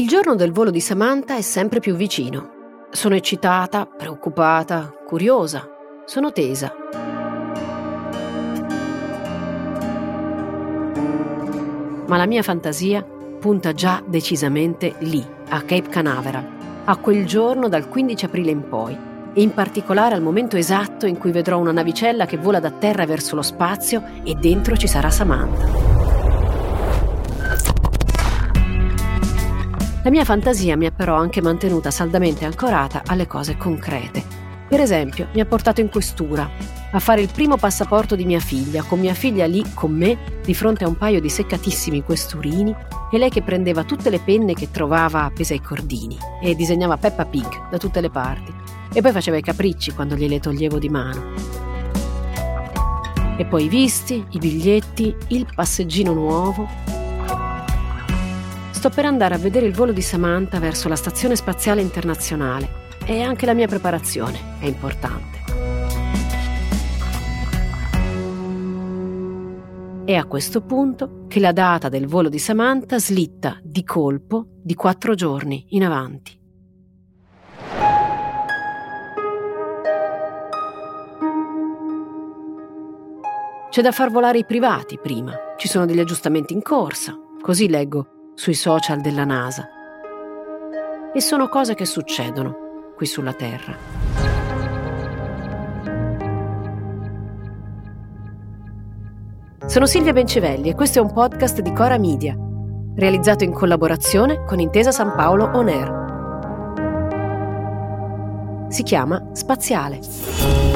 Il giorno del volo di Samantha è sempre più vicino. Sono eccitata, preoccupata, curiosa. Sono tesa. Ma la mia fantasia punta già decisamente lì, a Cape Canaveral, a quel giorno dal 15 aprile in poi, e in particolare al momento esatto in cui vedrò una navicella che vola da terra verso lo spazio e dentro ci sarà Samantha. La mia fantasia mi ha però anche mantenuta saldamente ancorata alle cose concrete. Per esempio, mi ha portato in questura a fare il primo passaporto di mia figlia, con mia figlia lì con me, di fronte a un paio di seccatissimi questurini, e lei che prendeva tutte le penne che trovava appese ai cordini e disegnava Peppa Pig da tutte le parti. E poi faceva i capricci quando gliele toglievo di mano. E poi i visti, i biglietti, il passeggino nuovo, Sto per andare a vedere il volo di Samantha verso la Stazione Spaziale Internazionale e anche la mia preparazione è importante. È a questo punto che la data del volo di Samantha slitta di colpo di quattro giorni in avanti. C'è da far volare i privati prima, ci sono degli aggiustamenti in corsa, così leggo sui social della NASA. E sono cose che succedono qui sulla Terra. Sono Silvia Bencivelli e questo è un podcast di Cora Media, realizzato in collaborazione con Intesa San Paolo On Air. Si chiama Spaziale.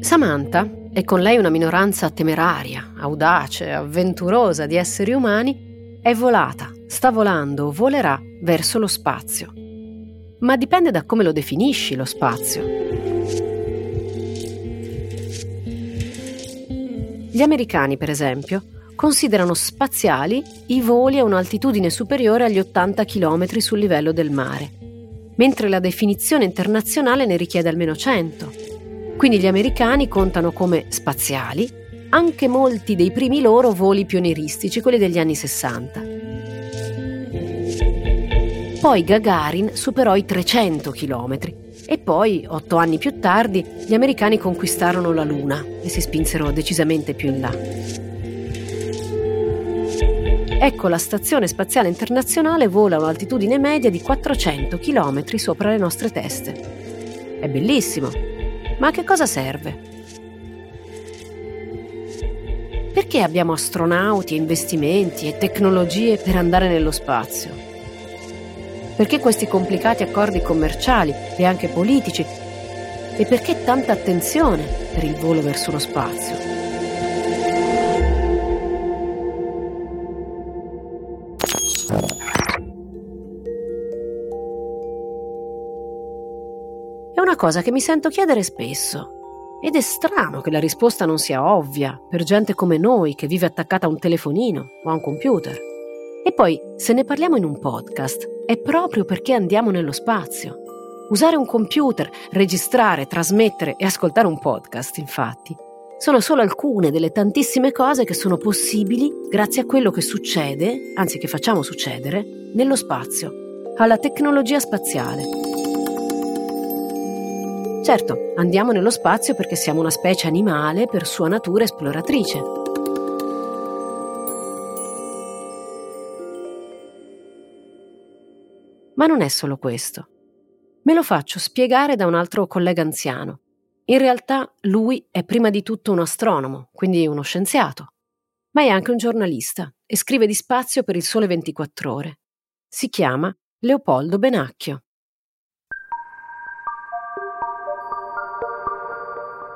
Samantha, e con lei una minoranza temeraria, audace, avventurosa di esseri umani, è volata, sta volando o volerà verso lo spazio. Ma dipende da come lo definisci lo spazio. Gli americani, per esempio, considerano spaziali i voli a un'altitudine superiore agli 80 km sul livello del mare, mentre la definizione internazionale ne richiede almeno 100. Quindi gli americani contano come spaziali anche molti dei primi loro voli pionieristici, quelli degli anni 60. Poi Gagarin superò i 300 km e poi, otto anni più tardi, gli americani conquistarono la Luna e si spinsero decisamente più in là. Ecco, la Stazione Spaziale Internazionale vola a un'altitudine media di 400 km sopra le nostre teste. È bellissimo, ma a che cosa serve? Perché abbiamo astronauti, investimenti e tecnologie per andare nello spazio? Perché questi complicati accordi commerciali e anche politici? E perché tanta attenzione per il volo verso lo spazio? Cosa che mi sento chiedere spesso. Ed è strano che la risposta non sia ovvia per gente come noi che vive attaccata a un telefonino o a un computer. E poi, se ne parliamo in un podcast, è proprio perché andiamo nello spazio. Usare un computer, registrare, trasmettere e ascoltare un podcast, infatti, sono solo alcune delle tantissime cose che sono possibili grazie a quello che succede, anzi che facciamo succedere, nello spazio, alla tecnologia spaziale. Certo, andiamo nello spazio perché siamo una specie animale per sua natura esploratrice. Ma non è solo questo. Me lo faccio spiegare da un altro collega anziano. In realtà lui è prima di tutto un astronomo, quindi uno scienziato, ma è anche un giornalista e scrive di spazio per il Sole 24 ore. Si chiama Leopoldo Benacchio.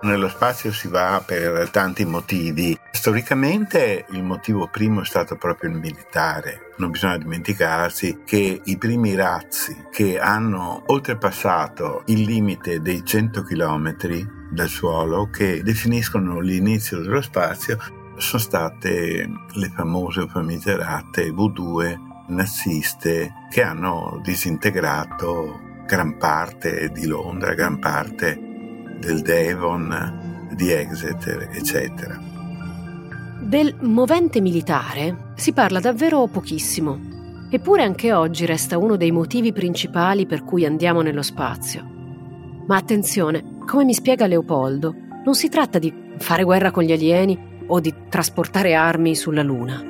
Nello spazio si va per tanti motivi. Storicamente il motivo primo è stato proprio il militare. Non bisogna dimenticarsi che i primi razzi che hanno oltrepassato il limite dei 100 km dal suolo, che definiscono l'inizio dello spazio, sono state le famose famigerate V2 naziste che hanno disintegrato gran parte di Londra, gran parte del Devon, di Exeter, eccetera. Del movente militare si parla davvero pochissimo, eppure anche oggi resta uno dei motivi principali per cui andiamo nello spazio. Ma attenzione, come mi spiega Leopoldo, non si tratta di fare guerra con gli alieni o di trasportare armi sulla Luna.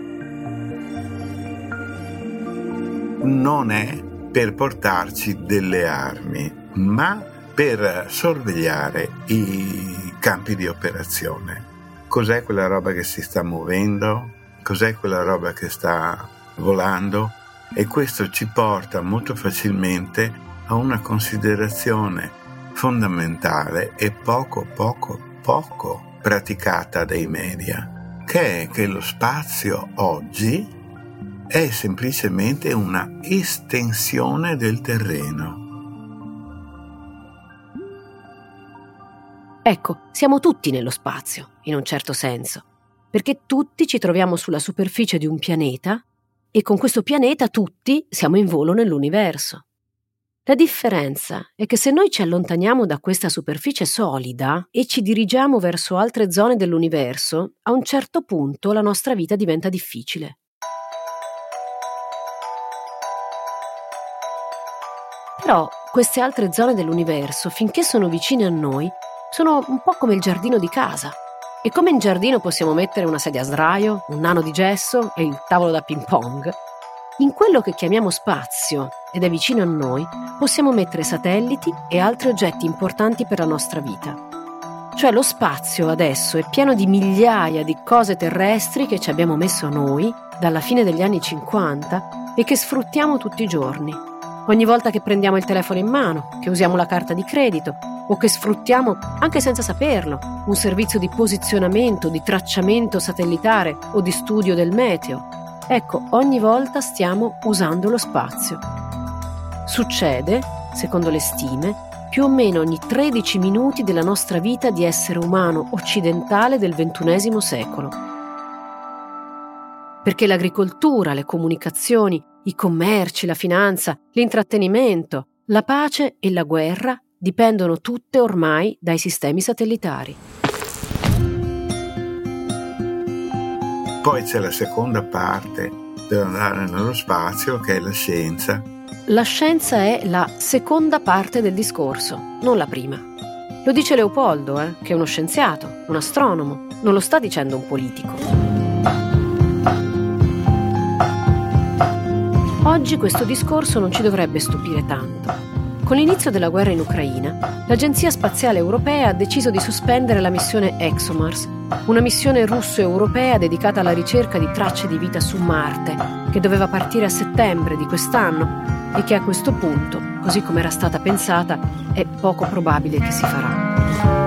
Non è per portarci delle armi, ma per sorvegliare i campi di operazione. Cos'è quella roba che si sta muovendo? Cos'è quella roba che sta volando? E questo ci porta molto facilmente a una considerazione fondamentale e poco, poco, poco praticata dai media, che è che lo spazio oggi è semplicemente una estensione del terreno. Ecco, siamo tutti nello spazio, in un certo senso, perché tutti ci troviamo sulla superficie di un pianeta e con questo pianeta tutti siamo in volo nell'universo. La differenza è che se noi ci allontaniamo da questa superficie solida e ci dirigiamo verso altre zone dell'universo, a un certo punto la nostra vita diventa difficile. Però queste altre zone dell'universo, finché sono vicine a noi, sono un po' come il giardino di casa. E come in giardino possiamo mettere una sedia a sdraio, un nano di gesso e il tavolo da ping pong, in quello che chiamiamo spazio, ed è vicino a noi, possiamo mettere satelliti e altri oggetti importanti per la nostra vita. Cioè lo spazio adesso è pieno di migliaia di cose terrestri che ci abbiamo messo noi dalla fine degli anni 50 e che sfruttiamo tutti i giorni. Ogni volta che prendiamo il telefono in mano, che usiamo la carta di credito o che sfruttiamo, anche senza saperlo, un servizio di posizionamento, di tracciamento satellitare o di studio del meteo, Ecco, ogni volta stiamo usando lo spazio. Succede, secondo le stime, più o meno ogni 13 minuti della nostra vita di essere umano occidentale del XXI secolo. Perché l'agricoltura, le comunicazioni, i commerci, la finanza, l'intrattenimento, la pace e la guerra dipendono tutte ormai dai sistemi satellitari. Poi c'è la seconda parte dell'andare nello spazio che è la scienza. La scienza è la seconda parte del discorso, non la prima. Lo dice Leopoldo, eh, che è uno scienziato, un astronomo, non lo sta dicendo un politico. Oggi questo discorso non ci dovrebbe stupire tanto. Con l'inizio della guerra in Ucraina, l'Agenzia Spaziale Europea ha deciso di sospendere la missione ExoMars, una missione russo-europea dedicata alla ricerca di tracce di vita su Marte, che doveva partire a settembre di quest'anno e che a questo punto, così come era stata pensata, è poco probabile che si farà.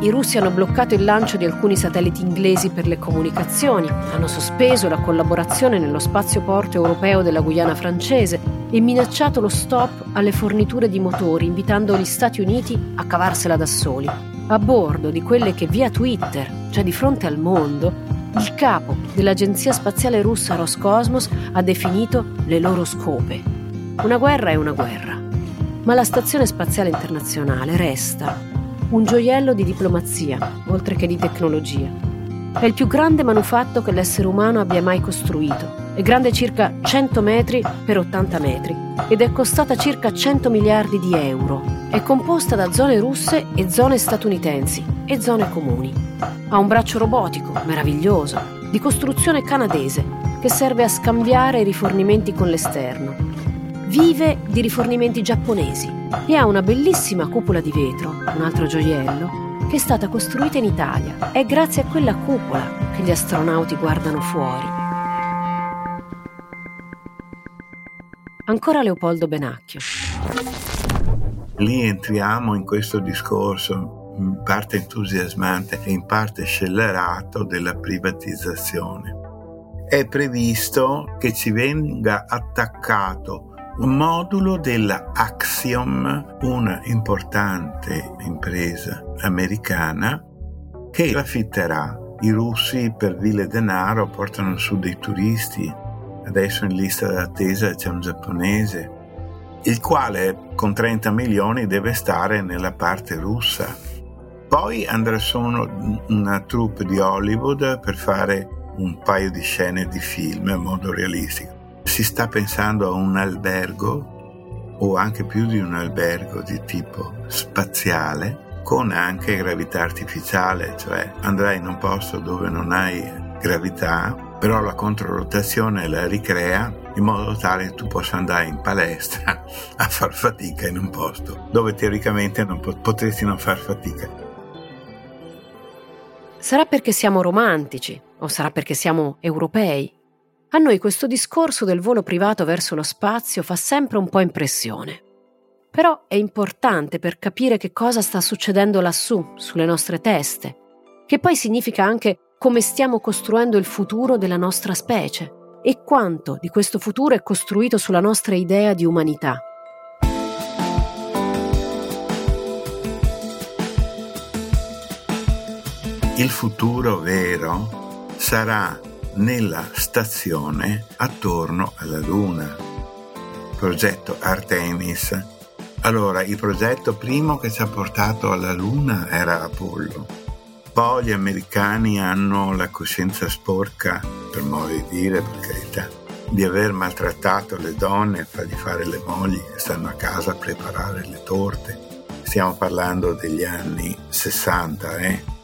I russi hanno bloccato il lancio di alcuni satelliti inglesi per le comunicazioni, hanno sospeso la collaborazione nello spazio porto europeo della Guyana francese e minacciato lo stop alle forniture di motori, invitando gli Stati Uniti a cavarsela da soli. A bordo di quelle che via Twitter, cioè di fronte al mondo, il capo dell'agenzia spaziale russa Roscosmos ha definito le loro scope. Una guerra è una guerra, ma la Stazione Spaziale Internazionale resta un gioiello di diplomazia, oltre che di tecnologia. È il più grande manufatto che l'essere umano abbia mai costruito. È grande circa 100 metri per 80 metri ed è costata circa 100 miliardi di euro. È composta da zone russe e zone statunitensi e zone comuni. Ha un braccio robotico, meraviglioso, di costruzione canadese, che serve a scambiare i rifornimenti con l'esterno. Vive di rifornimenti giapponesi e ha una bellissima cupola di vetro, un altro gioiello, che è stata costruita in Italia. È grazie a quella cupola che gli astronauti guardano fuori. Ancora Leopoldo Benacchio. Lì entriamo in questo discorso in parte entusiasmante e in parte scellerato della privatizzazione. È previsto che ci venga attaccato un modulo della Axiom, una importante impresa americana che affitterà. I russi per vile denaro portano su dei turisti adesso in lista d'attesa c'è un giapponese, il quale con 30 milioni deve stare nella parte russa. Poi andrà su una troupe di Hollywood per fare un paio di scene di film in modo realistico. Si sta pensando a un albergo o anche più di un albergo di tipo spaziale con anche gravità artificiale, cioè andrai in un posto dove non hai gravità, però la controrotazione la ricrea in modo tale che tu possa andare in palestra a far fatica in un posto dove teoricamente non pot- potresti non far fatica. Sarà perché siamo romantici o sarà perché siamo europei. A noi questo discorso del volo privato verso lo spazio fa sempre un po' impressione. Però è importante per capire che cosa sta succedendo lassù, sulle nostre teste, che poi significa anche come stiamo costruendo il futuro della nostra specie e quanto di questo futuro è costruito sulla nostra idea di umanità. Il futuro vero sarà nella stazione attorno alla Luna. Progetto Artemis. Allora, il progetto primo che ci ha portato alla Luna era Apollo. Poi gli americani hanno la coscienza sporca, per modo di dire, per carità, di aver maltrattato le donne, fargli fare le mogli che stanno a casa a preparare le torte. Stiamo parlando degli anni 60, eh?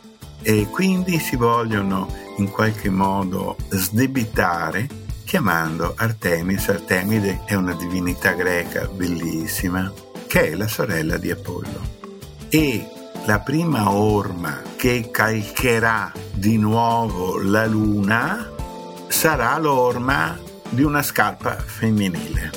E quindi si vogliono in qualche modo sdebitare chiamando Artemis. Artemide è una divinità greca bellissima che è la sorella di Apollo. E la prima orma che calcherà di nuovo la luna sarà l'orma di una scarpa femminile.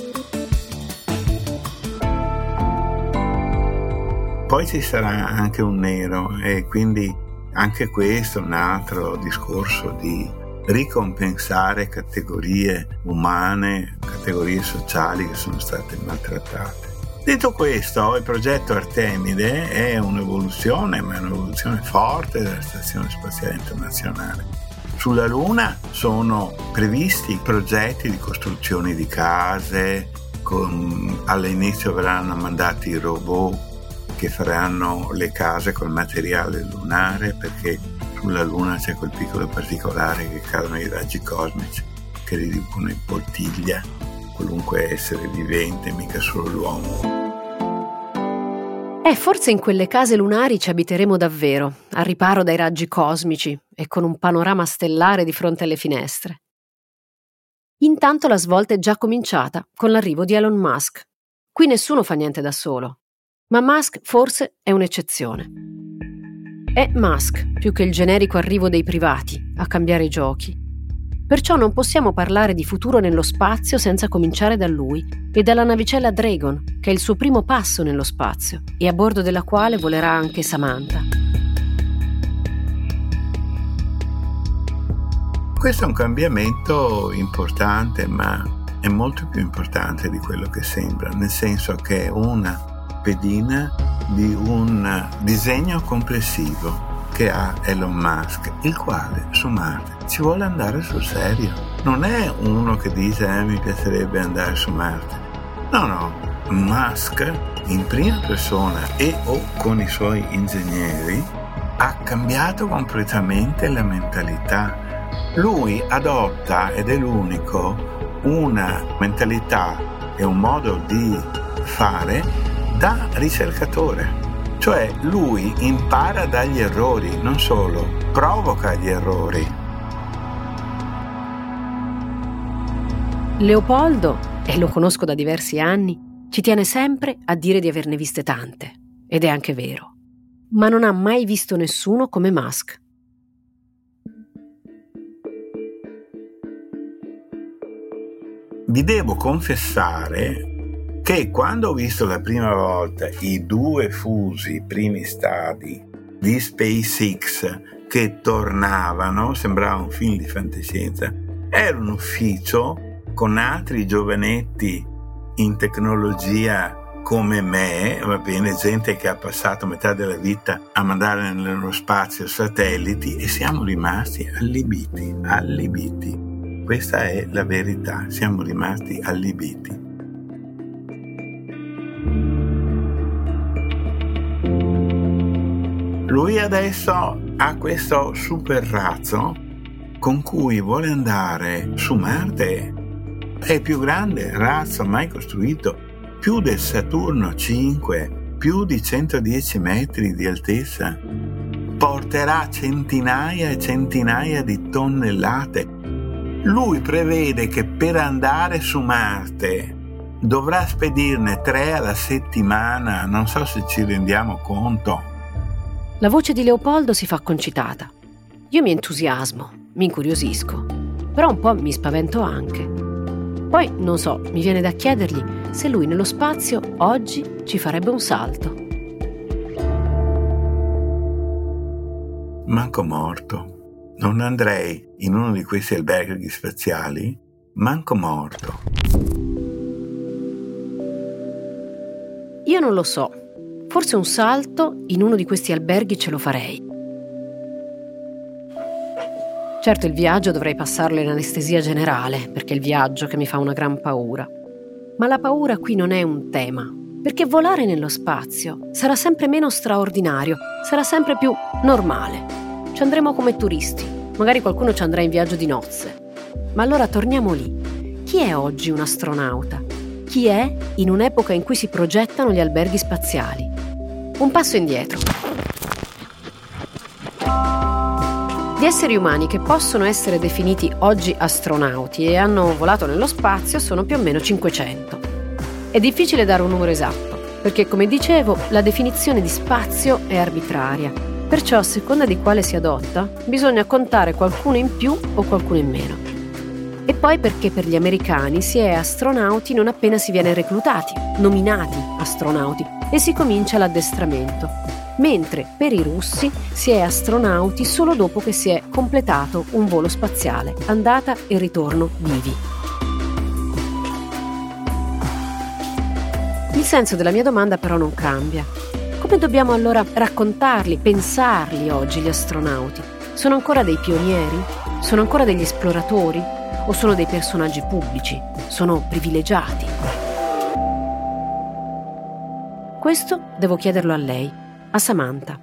Poi ci sarà anche un nero e quindi anche questo è un altro discorso di ricompensare categorie umane, categorie sociali che sono state maltrattate. Detto questo, il progetto Artemide è un'evoluzione, ma è un'evoluzione forte della Stazione Spaziale Internazionale. Sulla Luna sono previsti progetti di costruzione di case, con, all'inizio verranno mandati robot che faranno le case col materiale lunare perché sulla Luna c'è quel piccolo particolare che cadono i raggi cosmici che riducono in poltiglia qualunque essere vivente, mica solo l'uomo. Eh, forse in quelle case lunari ci abiteremo davvero, al riparo dai raggi cosmici e con un panorama stellare di fronte alle finestre. Intanto la svolta è già cominciata con l'arrivo di Elon Musk. Qui nessuno fa niente da solo, ma Musk forse è un'eccezione. È Musk, più che il generico arrivo dei privati, a cambiare i giochi. Perciò non possiamo parlare di futuro nello spazio senza cominciare da lui e dalla navicella Dragon, che è il suo primo passo nello spazio e a bordo della quale volerà anche Samantha. Questo è un cambiamento importante, ma è molto più importante di quello che sembra, nel senso che una pedina di un disegno complessivo che ha Elon Musk, il quale su Marte ci vuole andare sul serio. Non è uno che dice eh, mi piacerebbe andare su Marte. No, no, Musk in prima persona e o con i suoi ingegneri ha cambiato completamente la mentalità. Lui adotta, ed è l'unico, una mentalità e un modo di fare da ricercatore. Cioè lui impara dagli errori, non solo, provoca gli errori. Leopoldo, e lo conosco da diversi anni, ci tiene sempre a dire di averne viste tante. Ed è anche vero. Ma non ha mai visto nessuno come Musk. Vi devo confessare che quando ho visto la prima volta i due fusi primi stadi di SpaceX che tornavano, sembrava un film di fantascienza, era un ufficio con altri giovanetti in tecnologia come me, va bene, gente che ha passato metà della vita a mandare nello spazio satelliti e siamo rimasti allibiti, allibiti Questa è la verità, siamo rimasti allibiti. Lui adesso ha questo super razzo con cui vuole andare su Marte. È il più grande razzo mai costruito, più del Saturno 5, più di 110 metri di altezza. Porterà centinaia e centinaia di tonnellate. Lui prevede che per andare su Marte dovrà spedirne tre alla settimana, non so se ci rendiamo conto. La voce di Leopoldo si fa concitata. Io mi entusiasmo, mi incuriosisco, però un po' mi spavento anche. Poi, non so, mi viene da chiedergli se lui nello spazio oggi ci farebbe un salto. Manco morto. Non andrei in uno di questi alberghi spaziali, manco morto. Io non lo so, Forse un salto in uno di questi alberghi ce lo farei. Certo il viaggio dovrei passarlo in anestesia generale, perché è il viaggio che mi fa una gran paura. Ma la paura qui non è un tema, perché volare nello spazio sarà sempre meno straordinario, sarà sempre più normale. Ci andremo come turisti, magari qualcuno ci andrà in viaggio di nozze. Ma allora torniamo lì. Chi è oggi un astronauta? Chi è in un'epoca in cui si progettano gli alberghi spaziali? Un passo indietro. Di esseri umani che possono essere definiti oggi astronauti e hanno volato nello spazio sono più o meno 500. È difficile dare un numero esatto, perché come dicevo la definizione di spazio è arbitraria, perciò a seconda di quale si adotta bisogna contare qualcuno in più o qualcuno in meno. E poi perché per gli americani si è astronauti non appena si viene reclutati, nominati astronauti, e si comincia l'addestramento, mentre per i russi si è astronauti solo dopo che si è completato un volo spaziale, andata e ritorno vivi. Il senso della mia domanda però non cambia. Come dobbiamo allora raccontarli, pensarli oggi gli astronauti? Sono ancora dei pionieri? Sono ancora degli esploratori? O sono dei personaggi pubblici? Sono privilegiati? Questo devo chiederlo a lei, a Samantha.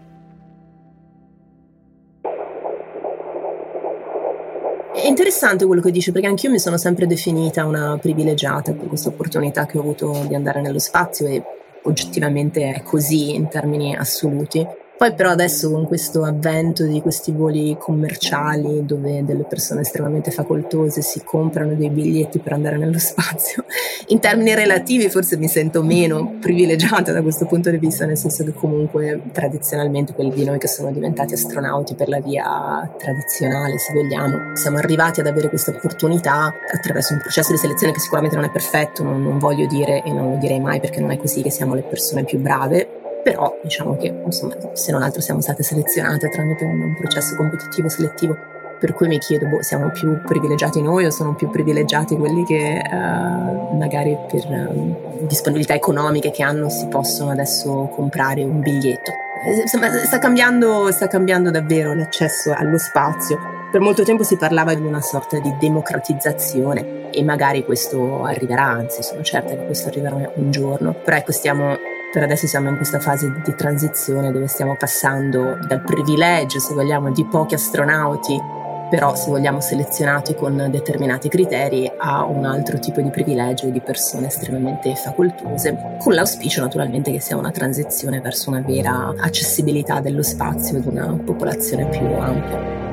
È interessante quello che dice perché anch'io mi sono sempre definita una privilegiata per questa opportunità che ho avuto di andare nello spazio e oggettivamente è così in termini assoluti. Poi però adesso con questo avvento di questi voli commerciali dove delle persone estremamente facoltose si comprano dei biglietti per andare nello spazio, in termini relativi forse mi sento meno privilegiata da questo punto di vista, nel senso che comunque tradizionalmente quelli di noi che sono diventati astronauti per la via tradizionale, se vogliamo, siamo arrivati ad avere questa opportunità attraverso un processo di selezione che sicuramente non è perfetto, non, non voglio dire e non lo direi mai perché non è così che siamo le persone più brave, però diciamo che insomma, se non altro siamo state selezionate tramite un, un processo competitivo selettivo per cui mi chiedo, boh, siamo più privilegiati noi o sono più privilegiati quelli che uh, magari per uh, disponibilità economiche che hanno si possono adesso comprare un biglietto. Eh, sta cambiando, sta cambiando davvero l'accesso allo spazio. Per molto tempo si parlava di una sorta di democratizzazione e magari questo arriverà, anzi sono certa che questo arriverà un giorno, però ecco stiamo per adesso siamo in questa fase di transizione dove stiamo passando dal privilegio, se vogliamo, di pochi astronauti, però se vogliamo selezionati con determinati criteri, a un altro tipo di privilegio di persone estremamente facoltose, con l'auspicio naturalmente che sia una transizione verso una vera accessibilità dello spazio ad una popolazione più ampia.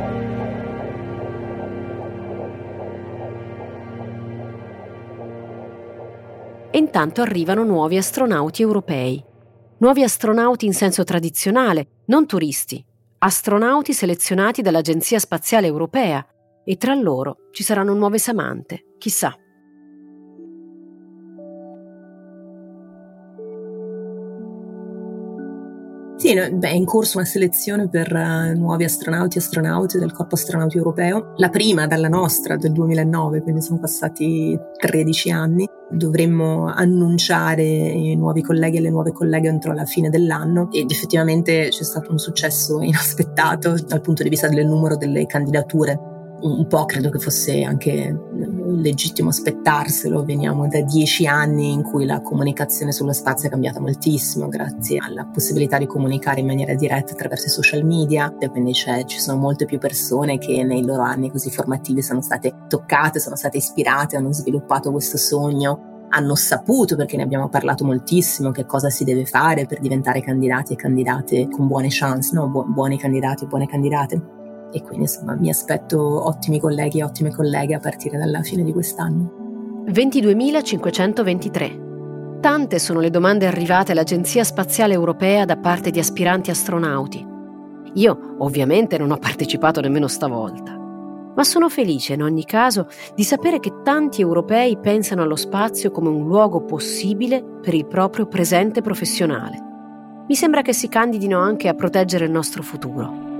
E intanto arrivano nuovi astronauti europei. Nuovi astronauti in senso tradizionale, non turisti, astronauti selezionati dall'Agenzia Spaziale Europea e tra loro ci saranno nuove Samante, chissà. Sì, beh, è in corso una selezione per uh, nuovi astronauti e astronauti del Corpo Astronauti Europeo, la prima dalla nostra del 2009, quindi sono passati 13 anni. Dovremmo annunciare i nuovi colleghi e le nuove colleghe entro la fine dell'anno ed effettivamente c'è stato un successo inaspettato dal punto di vista del numero delle candidature un po' credo che fosse anche legittimo aspettarselo, veniamo da dieci anni in cui la comunicazione sullo spazio è cambiata moltissimo grazie alla possibilità di comunicare in maniera diretta attraverso i social media e quindi ci sono molte più persone che nei loro anni così formativi sono state toccate, sono state ispirate, hanno sviluppato questo sogno hanno saputo, perché ne abbiamo parlato moltissimo, che cosa si deve fare per diventare candidati e candidate con buone chance, no? Bu- buoni candidati e buone candidate. E quindi insomma mi aspetto ottimi colleghi e ottime colleghe a partire dalla fine di quest'anno. 22.523. Tante sono le domande arrivate all'Agenzia Spaziale Europea da parte di aspiranti astronauti. Io ovviamente non ho partecipato nemmeno stavolta ma sono felice in ogni caso di sapere che tanti europei pensano allo spazio come un luogo possibile per il proprio presente professionale. Mi sembra che si candidino anche a proteggere il nostro futuro.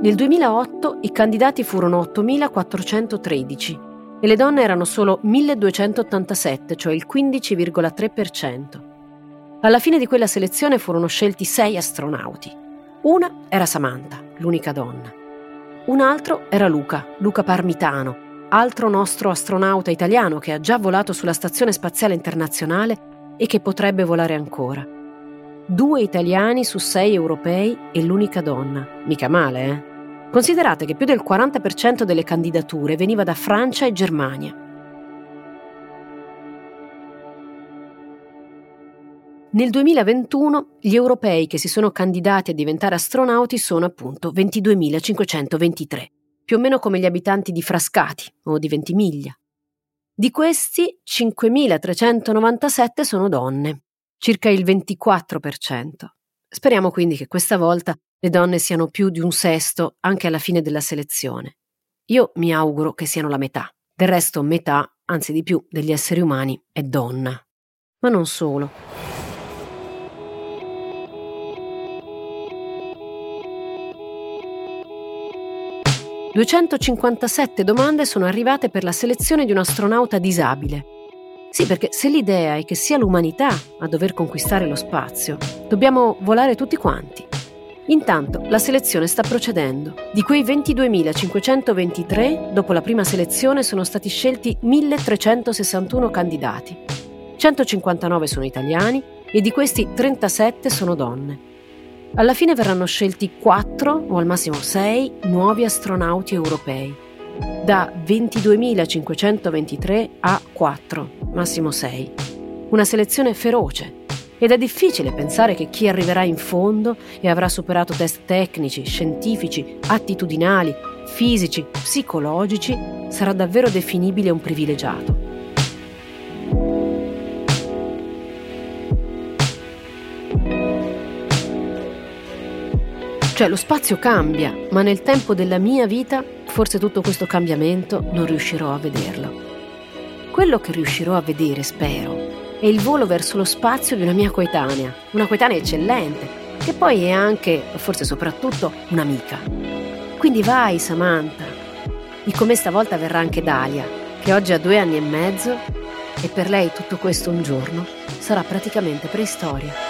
Nel 2008 i candidati furono 8.413 e le donne erano solo 1.287, cioè il 15,3%. Alla fine di quella selezione furono scelti sei astronauti. Una era Samantha, l'unica donna. Un altro era Luca, Luca Parmitano, altro nostro astronauta italiano che ha già volato sulla Stazione Spaziale Internazionale e che potrebbe volare ancora. Due italiani su sei europei e l'unica donna. Mica male, eh? Considerate che più del 40% delle candidature veniva da Francia e Germania. Nel 2021 gli europei che si sono candidati a diventare astronauti sono appunto 22.523, più o meno come gli abitanti di Frascati o di Ventimiglia. Di questi 5.397 sono donne, circa il 24%. Speriamo quindi che questa volta le donne siano più di un sesto anche alla fine della selezione. Io mi auguro che siano la metà. Del resto metà, anzi di più, degli esseri umani è donna. Ma non solo. 257 domande sono arrivate per la selezione di un astronauta disabile. Sì, perché se l'idea è che sia l'umanità a dover conquistare lo spazio, dobbiamo volare tutti quanti. Intanto la selezione sta procedendo. Di quei 22.523, dopo la prima selezione sono stati scelti 1.361 candidati. 159 sono italiani e di questi 37 sono donne. Alla fine verranno scelti 4 o al massimo 6 nuovi astronauti europei, da 22.523 a 4, massimo 6. Una selezione feroce ed è difficile pensare che chi arriverà in fondo e avrà superato test tecnici, scientifici, attitudinali, fisici, psicologici sarà davvero definibile un privilegiato. Cioè lo spazio cambia, ma nel tempo della mia vita forse tutto questo cambiamento non riuscirò a vederlo. Quello che riuscirò a vedere, spero, è il volo verso lo spazio di una mia coetanea, una coetanea eccellente, che poi è anche, forse soprattutto, un'amica. Quindi vai, Samantha. E come stavolta verrà anche Dalia, che oggi ha due anni e mezzo e per lei tutto questo un giorno sarà praticamente preistoria.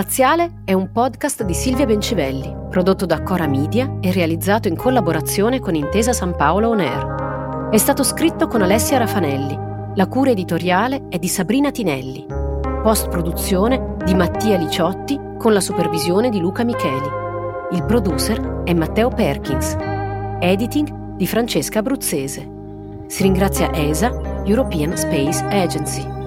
Spaziale è un podcast di Silvia Bencivelli, prodotto da Cora Media e realizzato in collaborazione con Intesa San Paolo On Air. È stato scritto con Alessia Rafanelli. La cura editoriale è di Sabrina Tinelli. Post-produzione di Mattia Liciotti con la supervisione di Luca Micheli. Il producer è Matteo Perkins. Editing di Francesca Abruzzese. Si ringrazia ESA, European Space Agency.